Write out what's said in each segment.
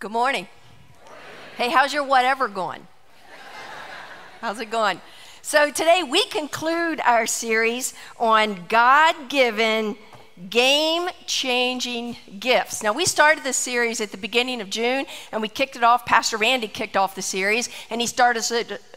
Good morning. Hey, how's your whatever going? How's it going? So, today we conclude our series on God given, game changing gifts. Now, we started this series at the beginning of June and we kicked it off. Pastor Randy kicked off the series and he started,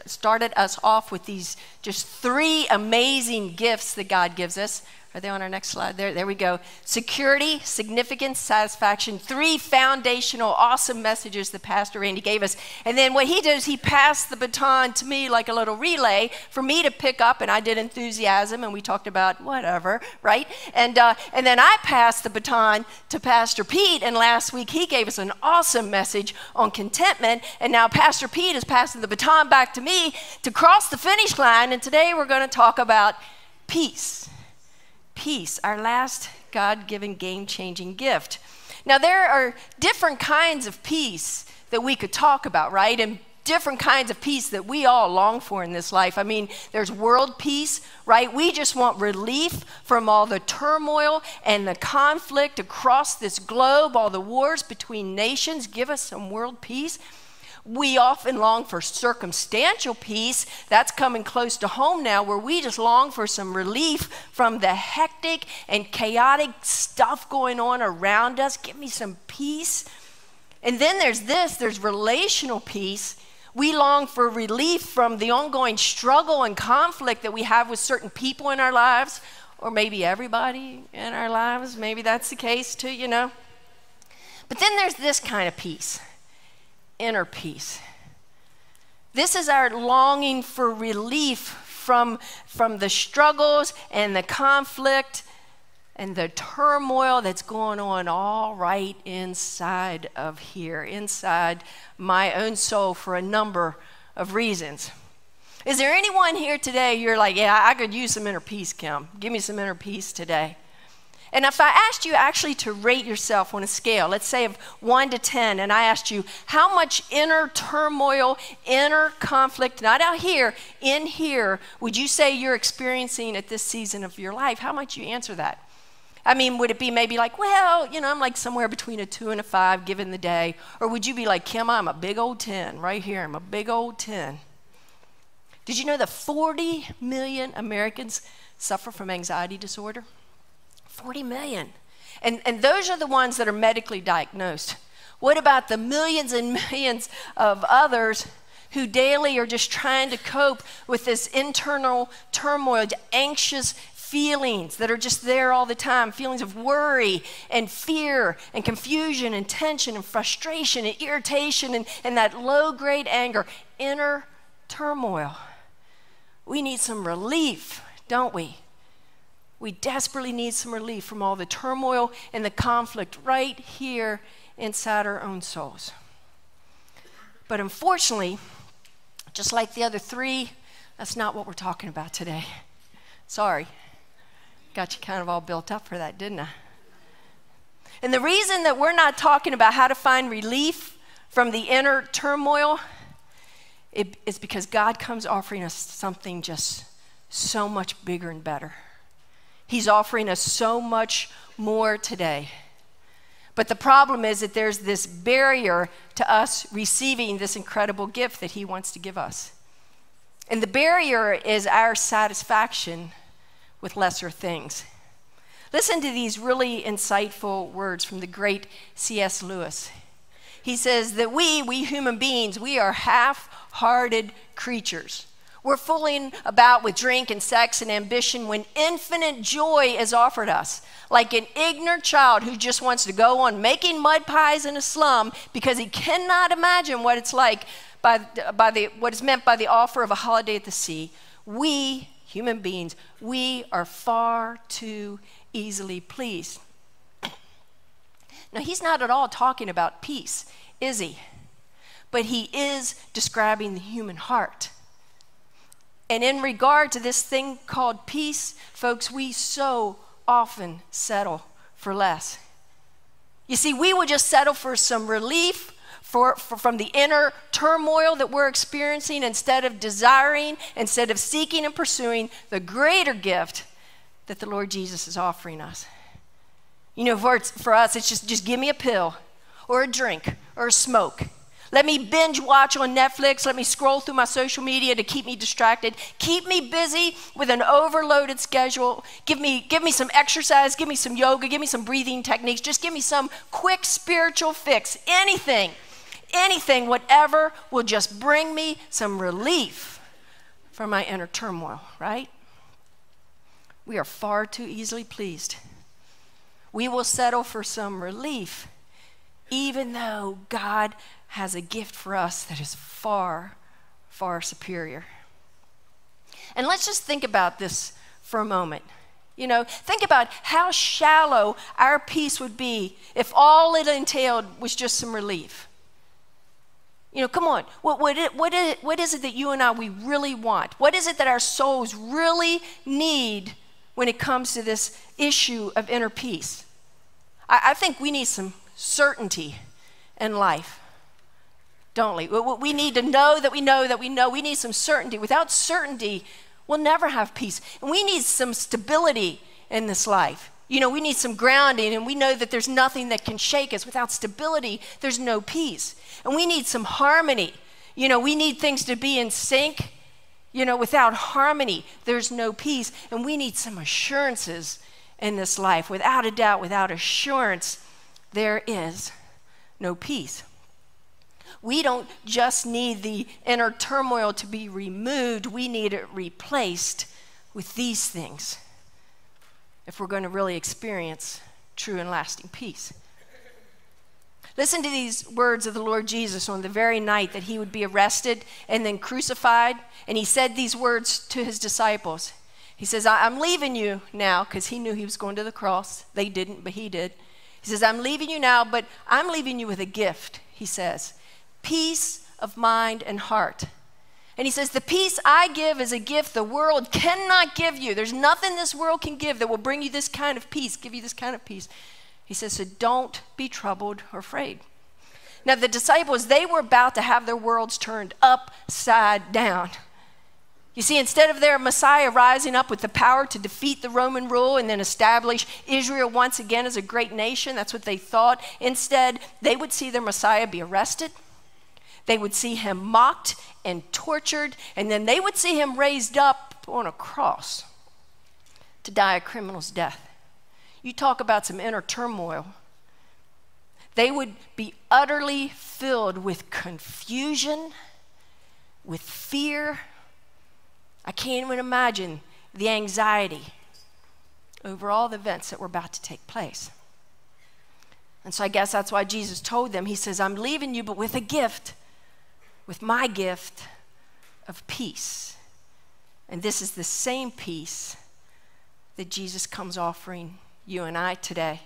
started us off with these just three amazing gifts that God gives us are they on our next slide? There, there we go. Security, significance, satisfaction. Three foundational, awesome messages that Pastor Randy gave us. And then what he did is he passed the baton to me like a little relay for me to pick up, and I did enthusiasm, and we talked about whatever, right? And, uh, and then I passed the baton to Pastor Pete, and last week he gave us an awesome message on contentment. And now Pastor Pete is passing the baton back to me to cross the finish line, and today we're going to talk about peace peace, our last God given game changing gift. Now, there are different kinds of peace that we could talk about, right? And different kinds of peace that we all long for in this life. I mean, there's world peace, right? We just want relief from all the turmoil and the conflict across this globe, all the wars between nations. Give us some world peace. We often long for circumstantial peace. That's coming close to home now, where we just long for some relief from the hectic and chaotic stuff going on around us. Give me some peace. And then there's this there's relational peace. We long for relief from the ongoing struggle and conflict that we have with certain people in our lives, or maybe everybody in our lives. Maybe that's the case too, you know. But then there's this kind of peace inner peace. This is our longing for relief from, from the struggles and the conflict and the turmoil that's going on all right inside of here, inside my own soul for a number of reasons. Is there anyone here today you're like, yeah, I could use some inner peace, Kim? Give me some inner peace today. And if I asked you actually to rate yourself on a scale, let's say of 1 to 10, and I asked you how much inner turmoil, inner conflict, not out here, in here, would you say you're experiencing at this season of your life? How might you answer that? I mean, would it be maybe like, well, you know, I'm like somewhere between a two and a five given the day? Or would you be like, Kim, I'm a big old 10 right here. I'm a big old 10. Did you know that 40 million Americans suffer from anxiety disorder? 40 million. And, and those are the ones that are medically diagnosed. What about the millions and millions of others who daily are just trying to cope with this internal turmoil, anxious feelings that are just there all the time feelings of worry and fear and confusion and tension and frustration and irritation and, and that low grade anger, inner turmoil. We need some relief, don't we? We desperately need some relief from all the turmoil and the conflict right here inside our own souls. But unfortunately, just like the other three, that's not what we're talking about today. Sorry. Got you kind of all built up for that, didn't I? And the reason that we're not talking about how to find relief from the inner turmoil is because God comes offering us something just so much bigger and better. He's offering us so much more today. But the problem is that there's this barrier to us receiving this incredible gift that He wants to give us. And the barrier is our satisfaction with lesser things. Listen to these really insightful words from the great C.S. Lewis. He says that we, we human beings, we are half hearted creatures. We're fooling about with drink and sex and ambition when infinite joy is offered us. Like an ignorant child who just wants to go on making mud pies in a slum because he cannot imagine what it's like by, by the, what is meant by the offer of a holiday at the sea. We, human beings, we are far too easily pleased. Now, he's not at all talking about peace, is he? But he is describing the human heart. And in regard to this thing called peace, folks, we so often settle for less. You see, we would just settle for some relief for, for, from the inner turmoil that we're experiencing instead of desiring, instead of seeking and pursuing the greater gift that the Lord Jesus is offering us. You know, for, for us, it's just, just give me a pill or a drink or a smoke. Let me binge watch on Netflix. Let me scroll through my social media to keep me distracted. Keep me busy with an overloaded schedule. Give me, give me some exercise. Give me some yoga. Give me some breathing techniques. Just give me some quick spiritual fix. Anything, anything, whatever will just bring me some relief from my inner turmoil, right? We are far too easily pleased. We will settle for some relief, even though God has a gift for us that is far, far superior. And let's just think about this for a moment. You know, think about how shallow our peace would be if all it entailed was just some relief. You know, come on. What, what, it, what, is, what is it that you and I, we really want? What is it that our souls really need when it comes to this issue of inner peace? I, I think we need some certainty in life don't we? We need to know that we know that we know. We need some certainty. Without certainty, we'll never have peace. And we need some stability in this life. You know, we need some grounding, and we know that there's nothing that can shake us. Without stability, there's no peace. And we need some harmony. You know, we need things to be in sync. You know, without harmony, there's no peace. And we need some assurances in this life. Without a doubt, without assurance, there is no peace. We don't just need the inner turmoil to be removed, we need it replaced with these things if we're going to really experience true and lasting peace. Listen to these words of the Lord Jesus on the very night that he would be arrested and then crucified. And he said these words to his disciples. He says, I'm leaving you now, because he knew he was going to the cross. They didn't, but he did. He says, I'm leaving you now, but I'm leaving you with a gift, he says peace of mind and heart. And he says, The peace I give is a gift the world cannot give you. There's nothing this world can give that will bring you this kind of peace, give you this kind of peace. He says, So don't be troubled or afraid. Now, the disciples, they were about to have their worlds turned upside down. You see, instead of their Messiah rising up with the power to defeat the Roman rule and then establish Israel once again as a great nation, that's what they thought. Instead, they would see their Messiah be arrested they would see him mocked and tortured, and then they would see him raised up on a cross to die a criminal's death. You talk about some inner turmoil. They would be utterly filled with confusion, with fear. I can't even imagine the anxiety over all the events that were about to take place. And so I guess that's why Jesus told them, He says, I'm leaving you, but with a gift with my gift of peace. And this is the same peace that Jesus comes offering you and I today.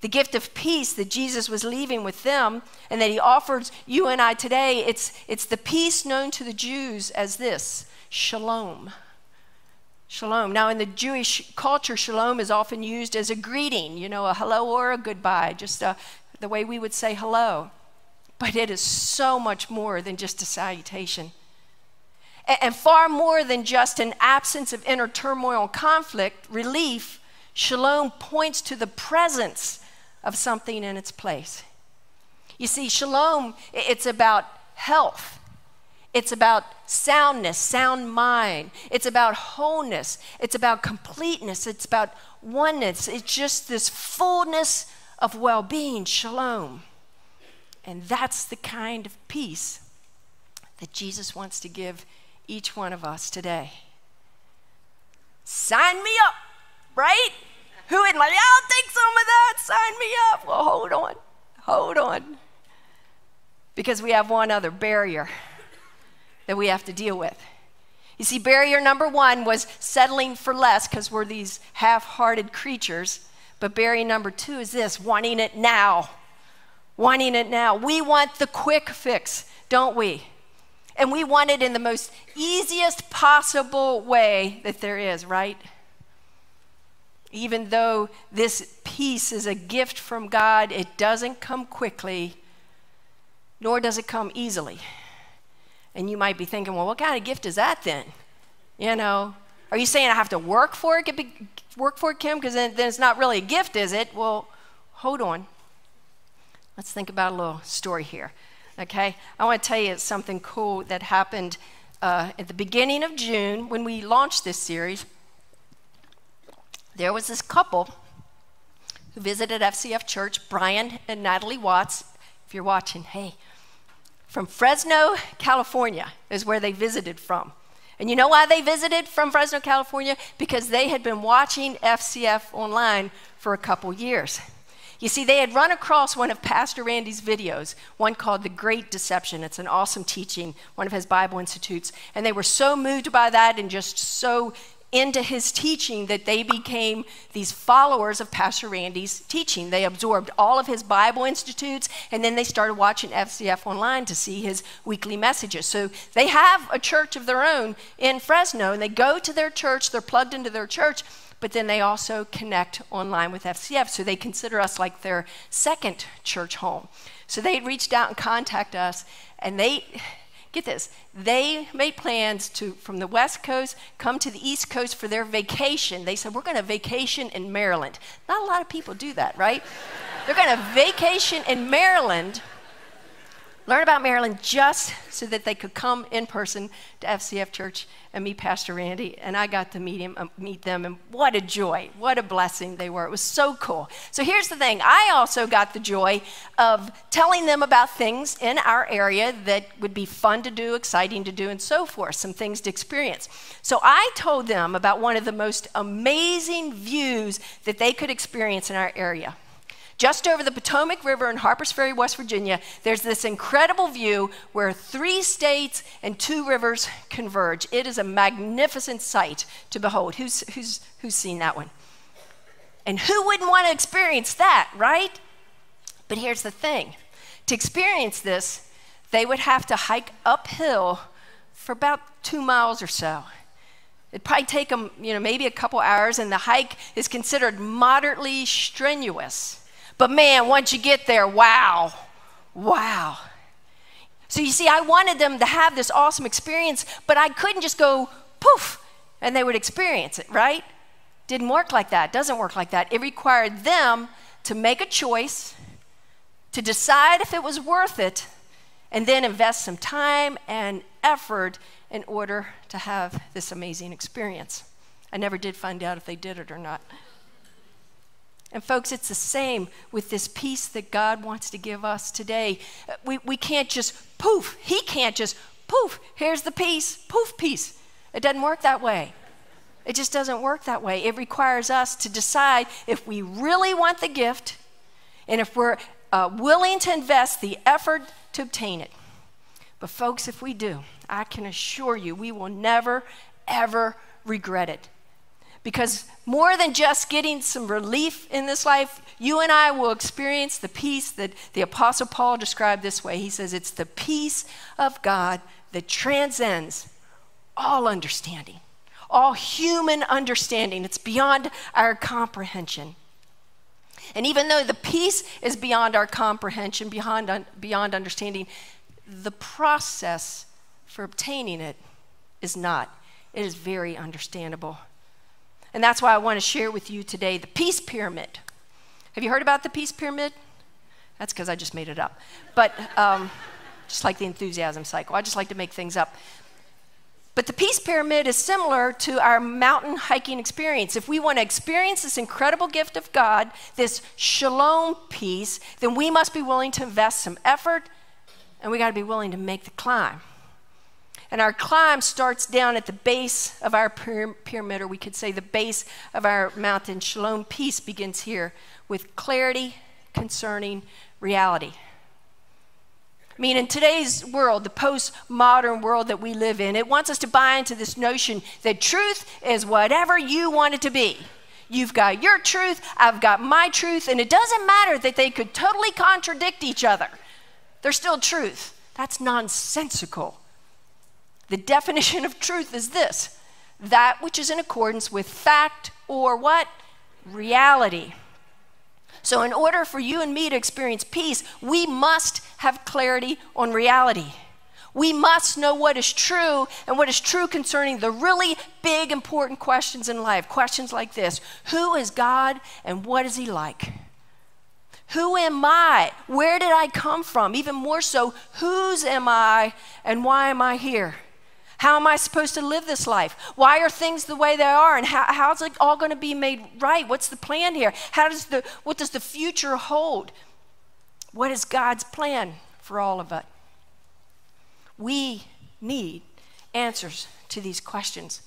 The gift of peace that Jesus was leaving with them and that he offers you and I today, it's, it's the peace known to the Jews as this shalom. Shalom. Now, in the Jewish culture, shalom is often used as a greeting, you know, a hello or a goodbye, just a, the way we would say hello but it is so much more than just a salutation. And far more than just an absence of inner turmoil and conflict, relief, shalom points to the presence of something in its place. You see, shalom, it's about health. It's about soundness, sound mind. It's about wholeness. It's about completeness. It's about oneness. It's just this fullness of well being, shalom. And that's the kind of peace that Jesus wants to give each one of us today. Sign me up, right? Who in like, I'll take some of that, sign me up. Well, hold on, hold on. Because we have one other barrier that we have to deal with. You see, barrier number one was settling for less because we're these half hearted creatures. But barrier number two is this wanting it now wanting it now. We want the quick fix, don't we? And we want it in the most easiest possible way that there is, right? Even though this peace is a gift from God, it doesn't come quickly, nor does it come easily. And you might be thinking, well, what kind of gift is that then? You know, are you saying I have to work for it? Work for it, Kim? Because then, then it's not really a gift, is it? Well, hold on. Let's think about a little story here. Okay? I want to tell you something cool that happened uh, at the beginning of June when we launched this series. There was this couple who visited FCF Church, Brian and Natalie Watts. If you're watching, hey, from Fresno, California is where they visited from. And you know why they visited from Fresno, California? Because they had been watching FCF online for a couple years. You see, they had run across one of Pastor Randy's videos, one called The Great Deception. It's an awesome teaching, one of his Bible Institutes. And they were so moved by that and just so into his teaching that they became these followers of Pastor Randy's teaching. They absorbed all of his Bible institutes and then they started watching FCF online to see his weekly messages. So they have a church of their own in Fresno and they go to their church, they're plugged into their church, but then they also connect online with FCF. So they consider us like their second church home. So they reached out and contacted us and they get this, they made plans to, from the West Coast, come to the East Coast for their vacation. They said, We're going to vacation in Maryland. Not a lot of people do that, right? They're going to vacation in Maryland learn about Maryland just so that they could come in person to FCF Church and meet Pastor Randy. And I got to meet him, uh, meet them, and what a joy, what a blessing they were. It was so cool. So here's the thing: I also got the joy of telling them about things in our area that would be fun to do, exciting to do, and so forth. Some things to experience. So I told them about one of the most amazing views that they could experience in our area. Just over the Potomac River in Harpers Ferry, West Virginia, there's this incredible view where three states and two rivers converge. It is a magnificent sight to behold. Who's, who's, who's seen that one? And who wouldn't want to experience that, right? But here's the thing to experience this, they would have to hike uphill for about two miles or so. It'd probably take them, you know, maybe a couple hours, and the hike is considered moderately strenuous. But man, once you get there, wow, wow. So you see, I wanted them to have this awesome experience, but I couldn't just go poof and they would experience it, right? Didn't work like that, doesn't work like that. It required them to make a choice, to decide if it was worth it, and then invest some time and effort in order to have this amazing experience. I never did find out if they did it or not. And, folks, it's the same with this peace that God wants to give us today. We, we can't just poof, He can't just poof, here's the peace, poof, peace. It doesn't work that way. It just doesn't work that way. It requires us to decide if we really want the gift and if we're uh, willing to invest the effort to obtain it. But, folks, if we do, I can assure you we will never, ever regret it. Because more than just getting some relief in this life, you and I will experience the peace that the Apostle Paul described this way. He says, It's the peace of God that transcends all understanding, all human understanding. It's beyond our comprehension. And even though the peace is beyond our comprehension, beyond, beyond understanding, the process for obtaining it is not. It is very understandable. And that's why I want to share with you today the peace pyramid. Have you heard about the peace pyramid? That's because I just made it up. But um, just like the enthusiasm cycle, I just like to make things up. But the peace pyramid is similar to our mountain hiking experience. If we want to experience this incredible gift of God, this shalom peace, then we must be willing to invest some effort and we got to be willing to make the climb. And our climb starts down at the base of our pyramid, or we could say the base of our mountain. Shalom peace begins here with clarity concerning reality. I mean, in today's world, the postmodern world that we live in, it wants us to buy into this notion that truth is whatever you want it to be. You've got your truth, I've got my truth, and it doesn't matter that they could totally contradict each other. They're still truth. That's nonsensical. The definition of truth is this that which is in accordance with fact or what? Reality. So, in order for you and me to experience peace, we must have clarity on reality. We must know what is true and what is true concerning the really big, important questions in life. Questions like this Who is God and what is He like? Who am I? Where did I come from? Even more so, whose am I and why am I here? How am I supposed to live this life? Why are things the way they are? And how, how's it all going to be made right? What's the plan here? How does the, what does the future hold? What is God's plan for all of us? We need answers to these questions.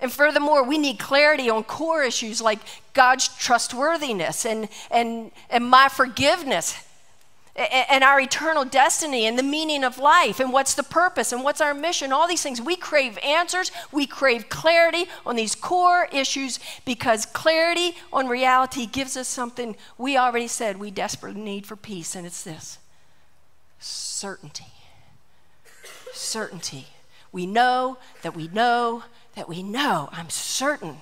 And furthermore, we need clarity on core issues like God's trustworthiness and, and, and my forgiveness and our eternal destiny and the meaning of life and what's the purpose and what's our mission, all these things. We crave answers, we crave clarity on these core issues because clarity on reality gives us something we already said we desperately need for peace, and it's this certainty. Certainty. We know that we know that we know. I'm certain.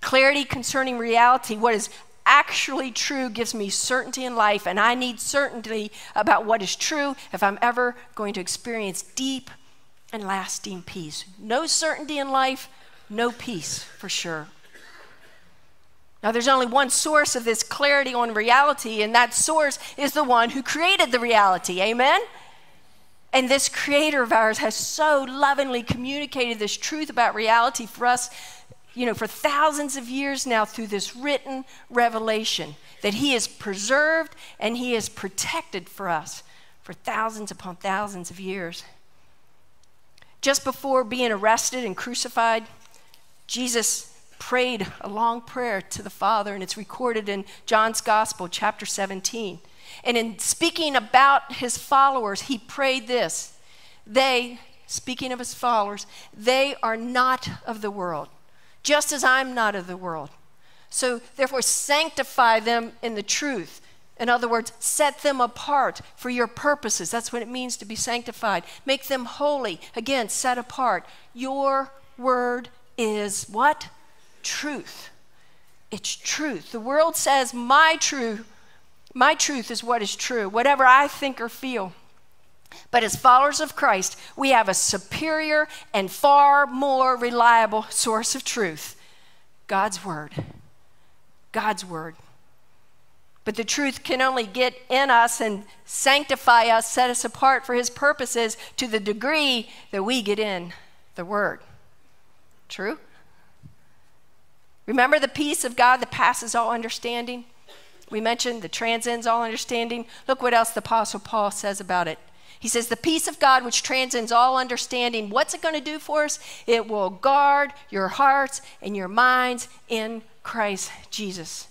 Clarity concerning reality, what is actually true gives me certainty in life, and I need certainty about what is true if I'm ever going to experience deep and lasting peace. No certainty in life, no peace for sure. Now, there's only one source of this clarity on reality, and that source is the one who created the reality. Amen? And this creator of ours has so lovingly communicated this truth about reality for us you know, for thousands of years now through this written revelation that He has preserved and He has protected for us for thousands upon thousands of years. Just before being arrested and crucified, Jesus prayed a long prayer to the Father, and it's recorded in John's Gospel, chapter 17. And in speaking about his followers, he prayed this They, speaking of his followers, they are not of the world, just as I'm not of the world. So therefore, sanctify them in the truth. In other words, set them apart for your purposes. That's what it means to be sanctified. Make them holy. Again, set apart. Your word is what? Truth. It's truth. The world says, My truth, my truth is what is true, whatever I think or feel. But as followers of Christ, we have a superior and far more reliable source of truth God's Word. God's Word. But the truth can only get in us and sanctify us, set us apart for His purposes to the degree that we get in the Word. True? Remember the peace of God that passes all understanding? We mentioned the transcends all understanding. Look what else the Apostle Paul says about it. He says, The peace of God, which transcends all understanding, what's it going to do for us? It will guard your hearts and your minds in Christ Jesus.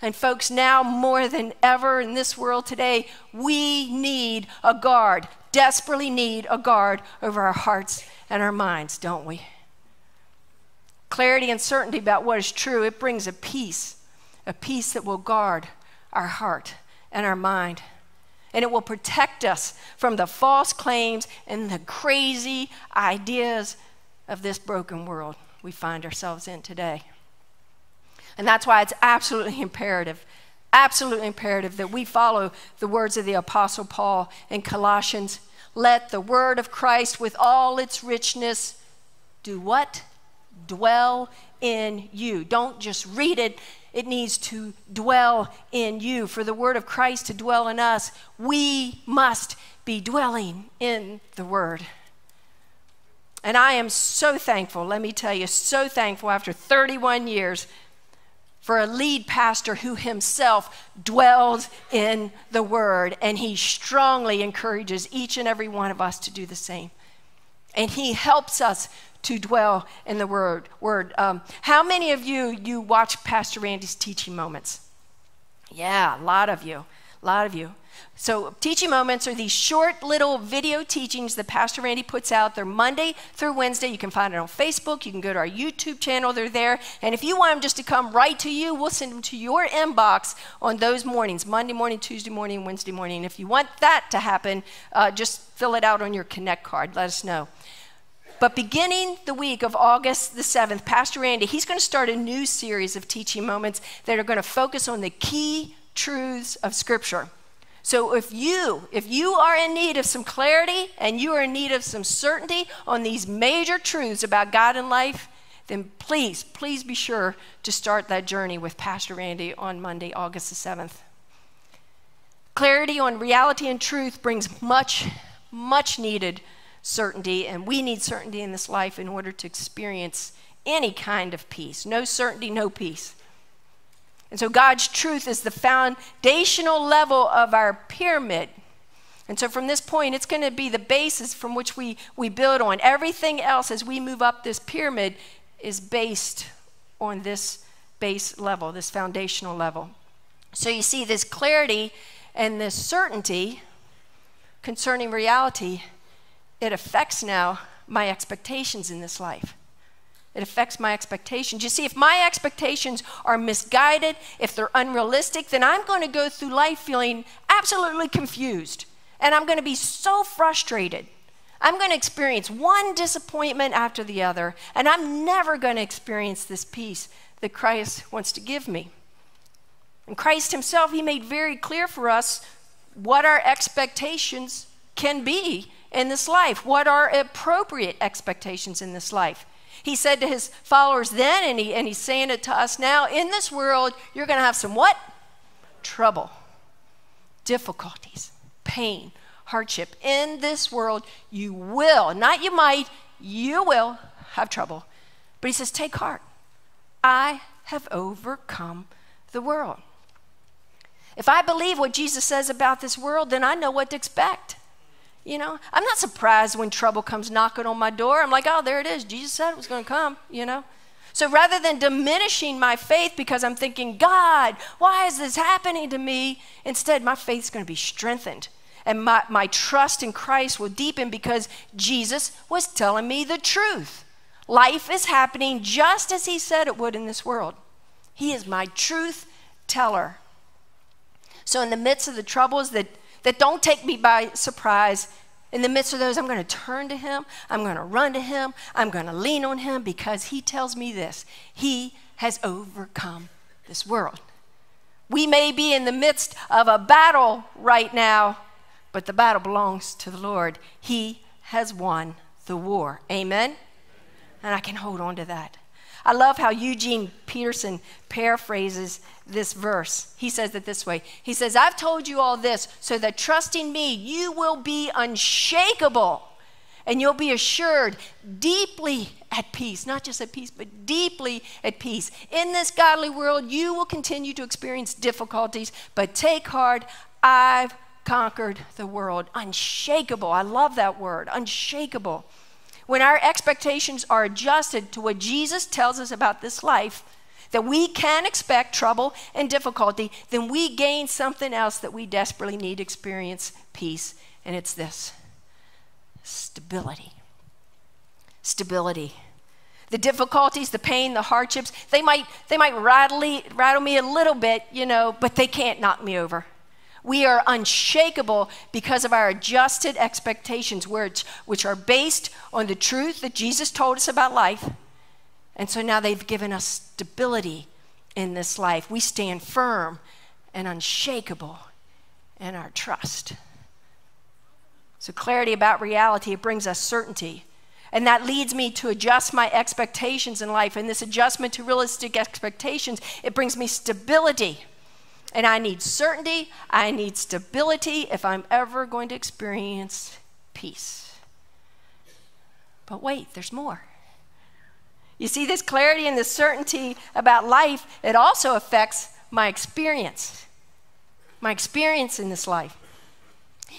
And, folks, now more than ever in this world today, we need a guard, desperately need a guard over our hearts and our minds, don't we? Clarity and certainty about what is true, it brings a peace, a peace that will guard our heart and our mind and it will protect us from the false claims and the crazy ideas of this broken world we find ourselves in today. And that's why it's absolutely imperative, absolutely imperative that we follow the words of the Apostle Paul in Colossians. Let the word of Christ, with all its richness, do what? Dwell in you. Don't just read it it needs to dwell in you. For the word of Christ to dwell in us, we must be dwelling in the word. And I am so thankful, let me tell you, so thankful after 31 years for a lead pastor who himself dwells in the word and he strongly encourages each and every one of us to do the same. And he helps us to dwell in the word. Word. Um, how many of you you watch Pastor Randy's teaching moments? Yeah, a lot of you, a lot of you. So, teaching moments are these short little video teachings that Pastor Randy puts out. They're Monday through Wednesday. You can find it on Facebook. You can go to our YouTube channel. They're there. And if you want them just to come right to you, we'll send them to your inbox on those mornings Monday morning, Tuesday morning, Wednesday morning. And If you want that to happen, uh, just fill it out on your Connect card. Let us know. But beginning the week of August the 7th, Pastor Randy, he's going to start a new series of teaching moments that are going to focus on the key truths of Scripture. So if you, if you are in need of some clarity and you are in need of some certainty on these major truths about God and life, then please, please be sure to start that journey with Pastor Randy on Monday, August the 7th. Clarity on reality and truth brings much, much needed certainty, and we need certainty in this life in order to experience any kind of peace. No certainty, no peace. And so God's truth is the foundational level of our pyramid. And so from this point, it's going to be the basis from which we, we build on. Everything else as we move up this pyramid is based on this base level, this foundational level. So you see, this clarity and this certainty concerning reality, it affects now my expectations in this life. It affects my expectations. You see, if my expectations are misguided, if they're unrealistic, then I'm going to go through life feeling absolutely confused. And I'm going to be so frustrated. I'm going to experience one disappointment after the other. And I'm never going to experience this peace that Christ wants to give me. And Christ Himself, He made very clear for us what our expectations can be in this life, what are appropriate expectations in this life. He said to his followers then, and, he, and he's saying it to us now in this world, you're going to have some what? Trouble, difficulties, pain, hardship. In this world, you will, not you might, you will have trouble. But he says, take heart. I have overcome the world. If I believe what Jesus says about this world, then I know what to expect. You know, I'm not surprised when trouble comes knocking on my door. I'm like, oh, there it is. Jesus said it was going to come, you know. So rather than diminishing my faith because I'm thinking, God, why is this happening to me? Instead, my faith's going to be strengthened. And my, my trust in Christ will deepen because Jesus was telling me the truth. Life is happening just as He said it would in this world. He is my truth teller. So, in the midst of the troubles that that don't take me by surprise. In the midst of those, I'm going to turn to Him. I'm going to run to Him. I'm going to lean on Him because He tells me this He has overcome this world. We may be in the midst of a battle right now, but the battle belongs to the Lord. He has won the war. Amen? And I can hold on to that. I love how Eugene Peterson paraphrases this verse. He says it this way He says, I've told you all this so that trusting me, you will be unshakable and you'll be assured deeply at peace, not just at peace, but deeply at peace. In this godly world, you will continue to experience difficulties, but take heart, I've conquered the world. Unshakable. I love that word, unshakable. When our expectations are adjusted to what Jesus tells us about this life, that we can expect trouble and difficulty, then we gain something else that we desperately need experience peace, and it's this stability. Stability. The difficulties, the pain, the hardships, they might, they might rattle, rattle me a little bit, you know, but they can't knock me over. We are unshakable because of our adjusted expectations, which, which are based on the truth that Jesus told us about life. And so now they've given us stability in this life. We stand firm and unshakable in our trust. So, clarity about reality, it brings us certainty. And that leads me to adjust my expectations in life. And this adjustment to realistic expectations, it brings me stability. And I need certainty, I need stability if I'm ever going to experience peace. But wait, there's more. You see, this clarity and this certainty about life, it also affects my experience, my experience in this life.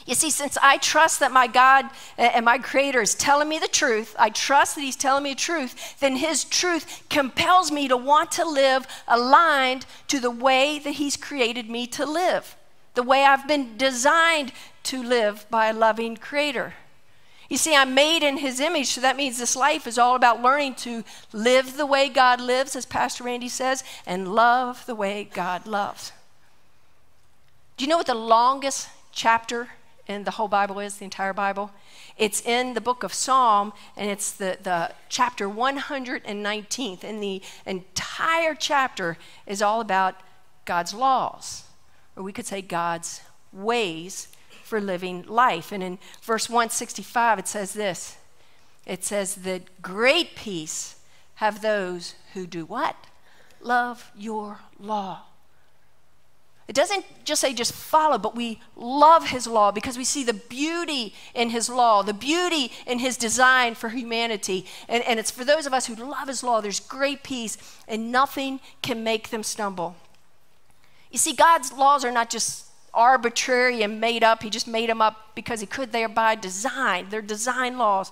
You see, since I trust that my God and my Creator is telling me the truth, I trust that He's telling me the truth, then His truth compels me to want to live aligned to the way that He's created me to live, the way I've been designed to live by a loving Creator. You see, I'm made in His image, so that means this life is all about learning to live the way God lives, as Pastor Randy says, and love the way God loves. Do you know what the longest chapter in the whole Bible is, the entire Bible. It's in the book of Psalm, and it's the, the chapter 119th. And the entire chapter is all about God's laws, or we could say God's ways for living life. And in verse 165, it says this it says that great peace have those who do what? Love your law. It doesn't just say just follow, but we love his law because we see the beauty in his law, the beauty in his design for humanity. And, and it's for those of us who love his law, there's great peace, and nothing can make them stumble. You see, God's laws are not just arbitrary and made up, he just made them up because he could. They are by design, they're design laws.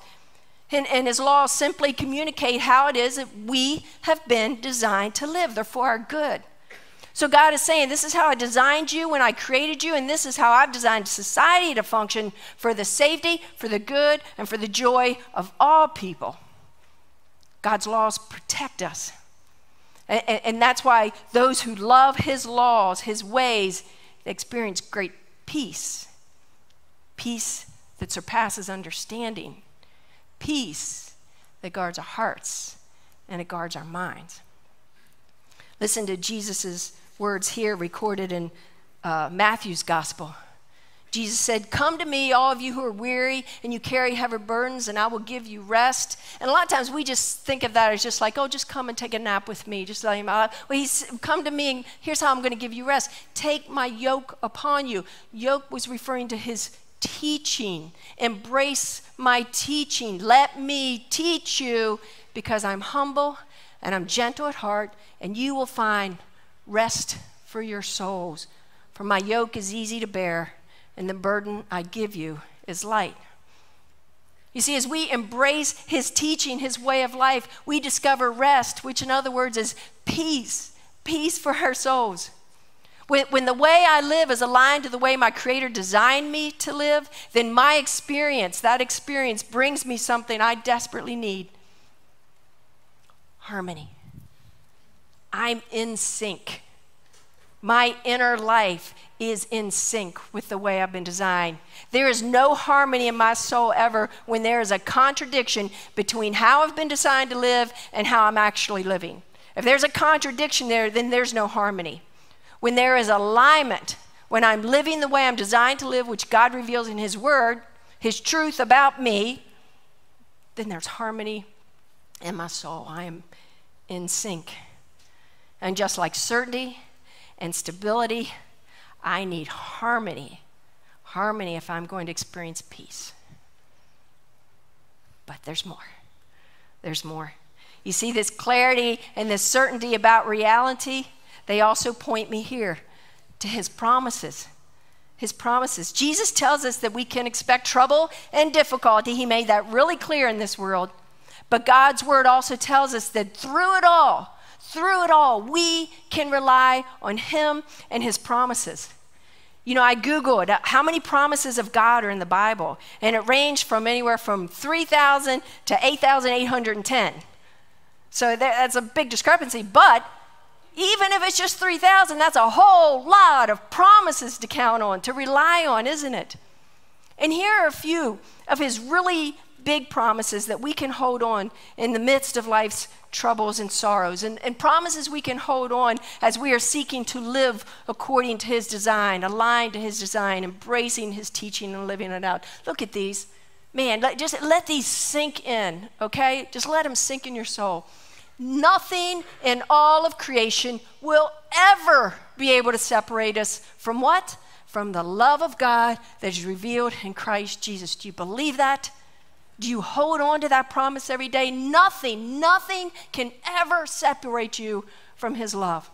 And, and his laws simply communicate how it is that we have been designed to live. They're for our good. So God is saying, This is how I designed you when I created you, and this is how I've designed society to function for the safety, for the good, and for the joy of all people. God's laws protect us. And, and, and that's why those who love His laws, His ways, experience great peace. Peace that surpasses understanding. Peace that guards our hearts and it guards our minds. Listen to Jesus' words here recorded in uh, Matthew's gospel. Jesus said, Come to me, all of you who are weary and you carry heavy burdens, and I will give you rest. And a lot of times we just think of that as just like, oh, just come and take a nap with me. Just let him out. Well, he's come to me, and here's how I'm going to give you rest. Take my yoke upon you. Yoke was referring to his teaching. Embrace my teaching. Let me teach you because I'm humble and I'm gentle at heart, and you will find rest for your souls. For my yoke is easy to bear, and the burden I give you is light. You see, as we embrace his teaching, his way of life, we discover rest, which in other words is peace, peace for our souls. When, when the way I live is aligned to the way my Creator designed me to live, then my experience, that experience brings me something I desperately need harmony. I'm in sync. My inner life is in sync with the way I've been designed. There is no harmony in my soul ever when there is a contradiction between how I've been designed to live and how I'm actually living. If there's a contradiction there, then there's no harmony. When there is alignment, when I'm living the way I'm designed to live, which God reveals in His Word, His truth about me, then there's harmony in my soul. I am in sync. And just like certainty and stability, I need harmony. Harmony if I'm going to experience peace. But there's more. There's more. You see, this clarity and this certainty about reality, they also point me here to his promises. His promises. Jesus tells us that we can expect trouble and difficulty. He made that really clear in this world. But God's word also tells us that through it all, through it all, we can rely on Him and His promises. You know, I Googled uh, how many promises of God are in the Bible, and it ranged from anywhere from 3,000 to 8,810. So that's a big discrepancy, but even if it's just 3,000, that's a whole lot of promises to count on, to rely on, isn't it? And here are a few of his really big promises that we can hold on in the midst of life's troubles and sorrows, and, and promises we can hold on as we are seeking to live according to His design, aligned to His design, embracing His teaching and living it out. Look at these. Man, let, just let these sink in, okay? Just let them sink in your soul. Nothing in all of creation will ever be able to separate us from what? From the love of God that is revealed in Christ Jesus. Do you believe that? Do you hold on to that promise every day? Nothing, nothing can ever separate you from His love.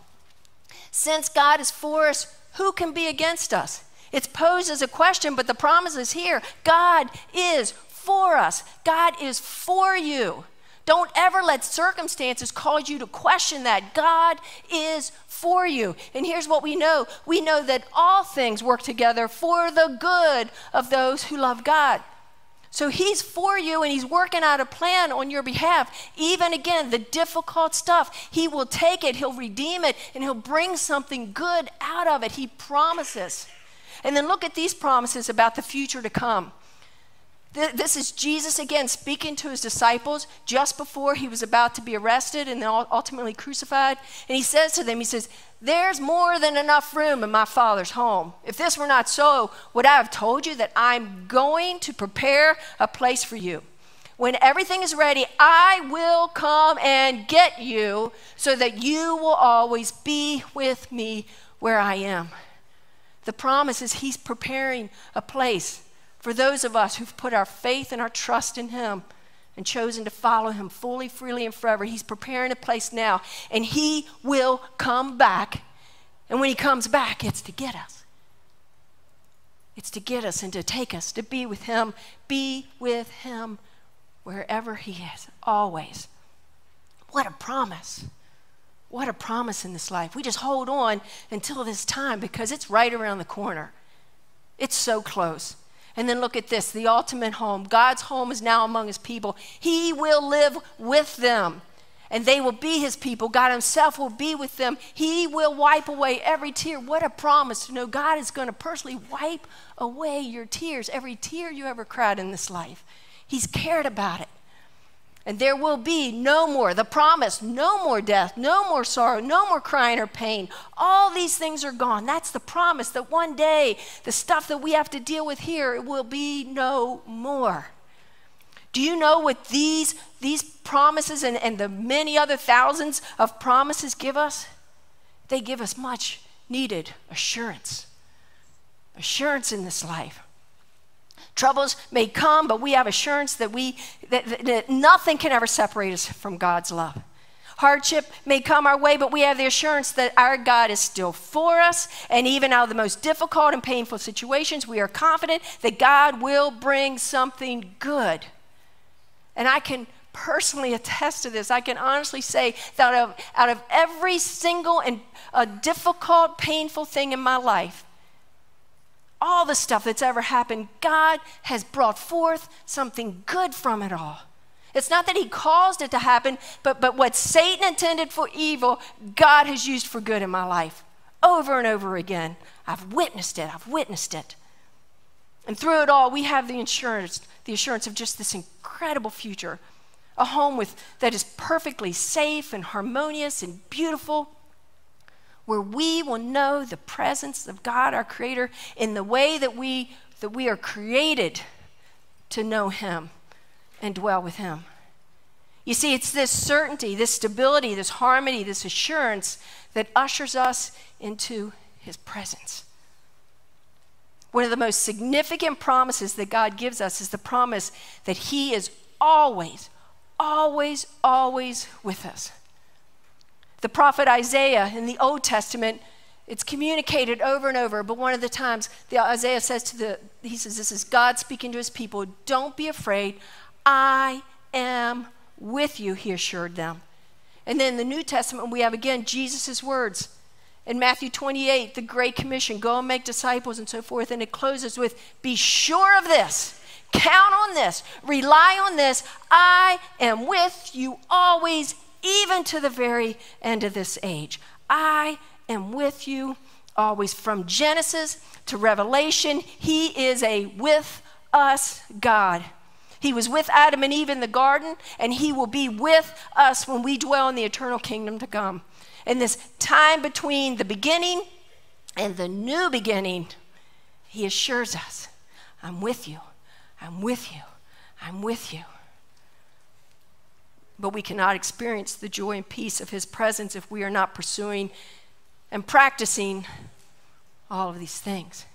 Since God is for us, who can be against us? It's posed as a question, but the promise is here God is for us, God is for you. Don't ever let circumstances cause you to question that. God is for you. And here's what we know we know that all things work together for the good of those who love God. So he's for you and he's working out a plan on your behalf. Even again, the difficult stuff, he will take it, he'll redeem it, and he'll bring something good out of it. He promises. And then look at these promises about the future to come. This is Jesus again speaking to his disciples just before he was about to be arrested and then ultimately crucified. And he says to them, He says, There's more than enough room in my Father's home. If this were not so, would I have told you that I'm going to prepare a place for you? when everything is ready, I will come and get you so that you will always be with me where I am. The promise is He's preparing a place for those of us who've put our faith and our trust in Him and chosen to follow Him fully, freely, and forever. He's preparing a place now, and He will come back. And when He comes back, it's to get us. It's to get us and to take us to be with Him, be with Him wherever He is, always. What a promise. What a promise in this life. We just hold on until this time because it's right around the corner. It's so close. And then look at this the ultimate home. God's home is now among his people. He will live with them, and they will be his people. God himself will be with them. He will wipe away every tear. What a promise to know God is going to personally wipe away your tears, every tear you ever cried in this life. He's cared about it. And there will be no more, the promise, no more death, no more sorrow, no more crying or pain. All these things are gone. That's the promise that one day, the stuff that we have to deal with here, will be no more. Do you know what these, these promises and, and the many other thousands of promises give us? They give us much needed assurance. Assurance in this life. Troubles may come, but we have assurance that, we, that, that, nothing can ever separate us from God's love. Hardship may come our way, but we have the assurance that our God is still for us. And even out of the most difficult and painful situations, we are confident that God will bring something good. And I can personally attest to this. I can honestly say that out of, out of every single and uh, difficult, painful thing in my life, all the stuff that's ever happened, God has brought forth something good from it all. It's not that he caused it to happen, but, but what Satan intended for evil, God has used for good in my life over and over again. I've witnessed it. I've witnessed it. And through it all, we have the assurance, the assurance of just this incredible future. A home with, that is perfectly safe and harmonious and beautiful where we will know the presence of God, our Creator, in the way that we, that we are created to know Him and dwell with Him. You see, it's this certainty, this stability, this harmony, this assurance that ushers us into His presence. One of the most significant promises that God gives us is the promise that He is always, always, always with us. The prophet Isaiah in the Old Testament, it's communicated over and over, but one of the times the Isaiah says to the, he says, This is God speaking to his people, don't be afraid. I am with you, he assured them. And then in the New Testament, we have again Jesus' words. In Matthew 28, the Great Commission go and make disciples and so forth. And it closes with, Be sure of this, count on this, rely on this. I am with you always, even to the very end of this age. I am with you always from Genesis to Revelation. He is a with us God. He was with Adam and Eve in the garden, and He will be with us when we dwell in the eternal kingdom to come. In this time between the beginning and the new beginning, He assures us, I'm with you, I'm with you, I'm with you but we cannot experience the joy and peace of His presence if we are not pursuing and practicing all of these things.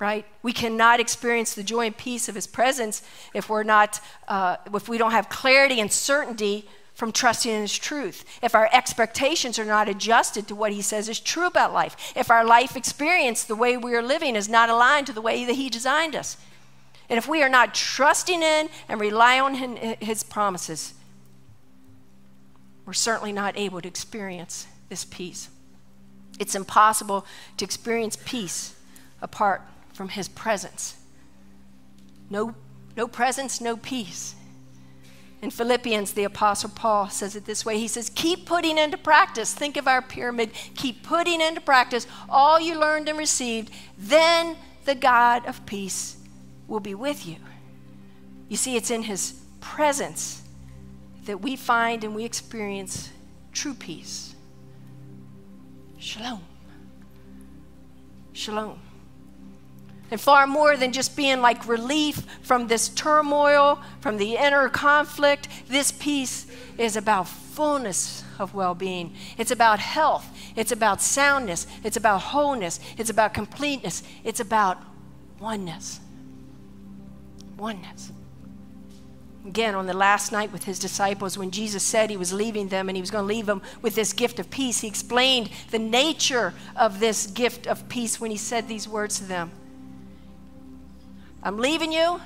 Right? We cannot experience the joy and peace of His presence if we're not, uh, if we don't have clarity and certainty from trusting in His truth. If our expectations are not adjusted to what He says is true about life. If our life experience, the way we are living, is not aligned to the way that He designed us. And if we are not trusting in and rely on His promises, we're certainly not able to experience this peace. It's impossible to experience peace apart from His presence. No, no presence, no peace. In Philippians, the Apostle Paul says it this way He says, Keep putting into practice. Think of our pyramid. Keep putting into practice all you learned and received. Then the God of peace will be with you. You see, it's in His presence that we find and we experience true peace. Shalom. Shalom. And far more than just being like relief from this turmoil, from the inner conflict, this peace is about fullness of well being. It's about health. It's about soundness. It's about wholeness. It's about completeness. It's about oneness. Oneness. Again, on the last night with his disciples, when Jesus said he was leaving them and he was going to leave them with this gift of peace, he explained the nature of this gift of peace when he said these words to them I'm leaving you.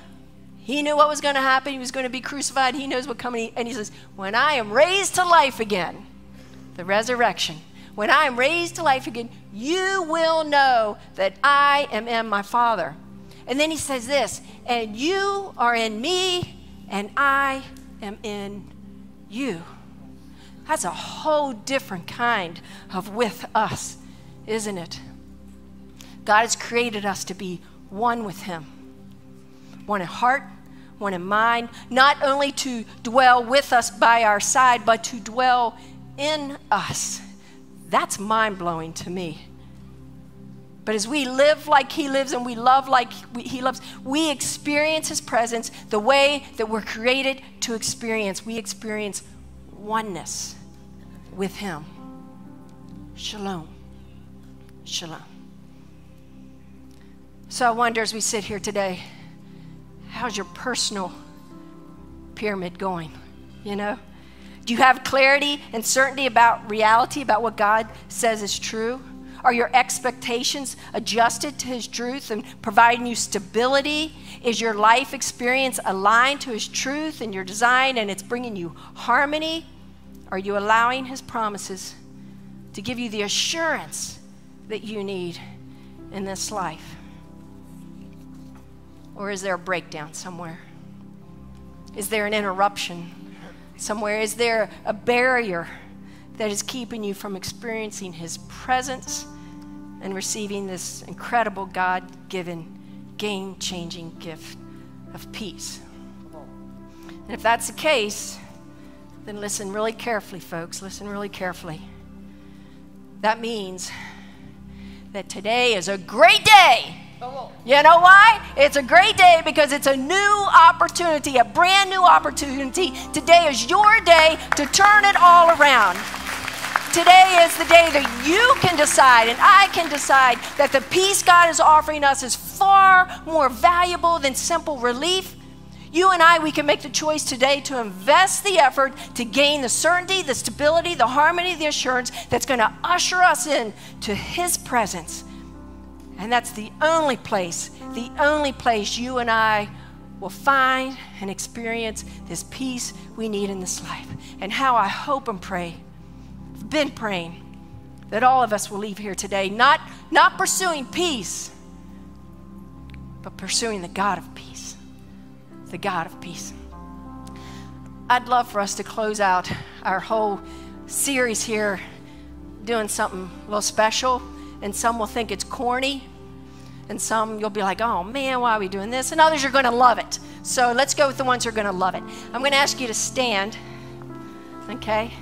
He knew what was going to happen. He was going to be crucified. He knows what coming. And he says, When I am raised to life again, the resurrection, when I am raised to life again, you will know that I am in my Father. And then he says this, and you are in me, and I am in you. That's a whole different kind of with us, isn't it? God has created us to be one with Him, one in heart, one in mind, not only to dwell with us by our side, but to dwell in us. That's mind blowing to me. But as we live like He lives and we love like He loves, we experience His presence the way that we're created to experience. We experience oneness with Him. Shalom. Shalom. So I wonder as we sit here today, how's your personal pyramid going? You know? Do you have clarity and certainty about reality, about what God says is true? Are your expectations adjusted to His truth and providing you stability? Is your life experience aligned to His truth and your design and it's bringing you harmony? Are you allowing His promises to give you the assurance that you need in this life? Or is there a breakdown somewhere? Is there an interruption somewhere? Is there a barrier? That is keeping you from experiencing His presence and receiving this incredible God given, game changing gift of peace. And if that's the case, then listen really carefully, folks. Listen really carefully. That means that today is a great day. You know why? It's a great day because it's a new opportunity, a brand new opportunity. Today is your day to turn it all around. Today is the day that you can decide and I can decide that the peace God is offering us is far more valuable than simple relief. You and I, we can make the choice today to invest the effort to gain the certainty, the stability, the harmony, the assurance that's going to usher us in to His presence. And that's the only place, the only place you and I will find and experience this peace we need in this life. And how I hope and pray been praying that all of us will leave here today not, not pursuing peace, but pursuing the God of peace. The God of peace. I'd love for us to close out our whole series here doing something a little special, and some will think it's corny, and some you'll be like, oh man, why are we doing this? And others are going to love it. So let's go with the ones who are going to love it. I'm going to ask you to stand, okay?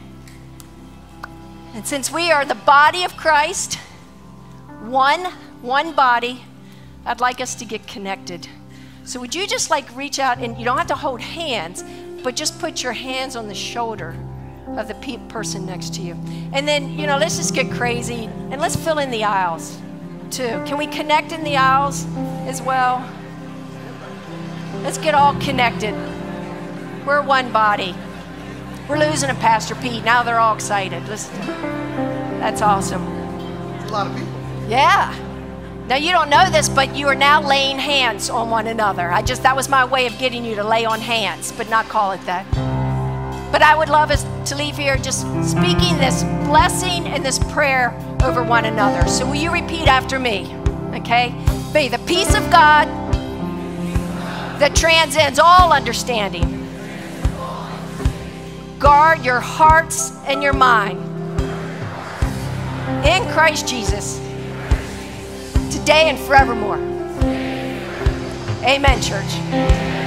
And since we are the body of Christ, one, one body, I'd like us to get connected. So would you just like reach out and you don't have to hold hands, but just put your hands on the shoulder of the pe- person next to you. And then, you know, let's just get crazy and let's fill in the aisles too. Can we connect in the aisles as well? Let's get all connected. We're one body. We're losing a Pastor Pete. Now they're all excited. Listen, that's awesome. It's a lot of people. Yeah. Now you don't know this, but you are now laying hands on one another. I just that was my way of getting you to lay on hands, but not call it that. But I would love us to leave here just speaking this blessing and this prayer over one another. So will you repeat after me? Okay? May the peace of God that transcends all understanding guard your hearts and your mind in Christ Jesus today and forevermore. Amen, church.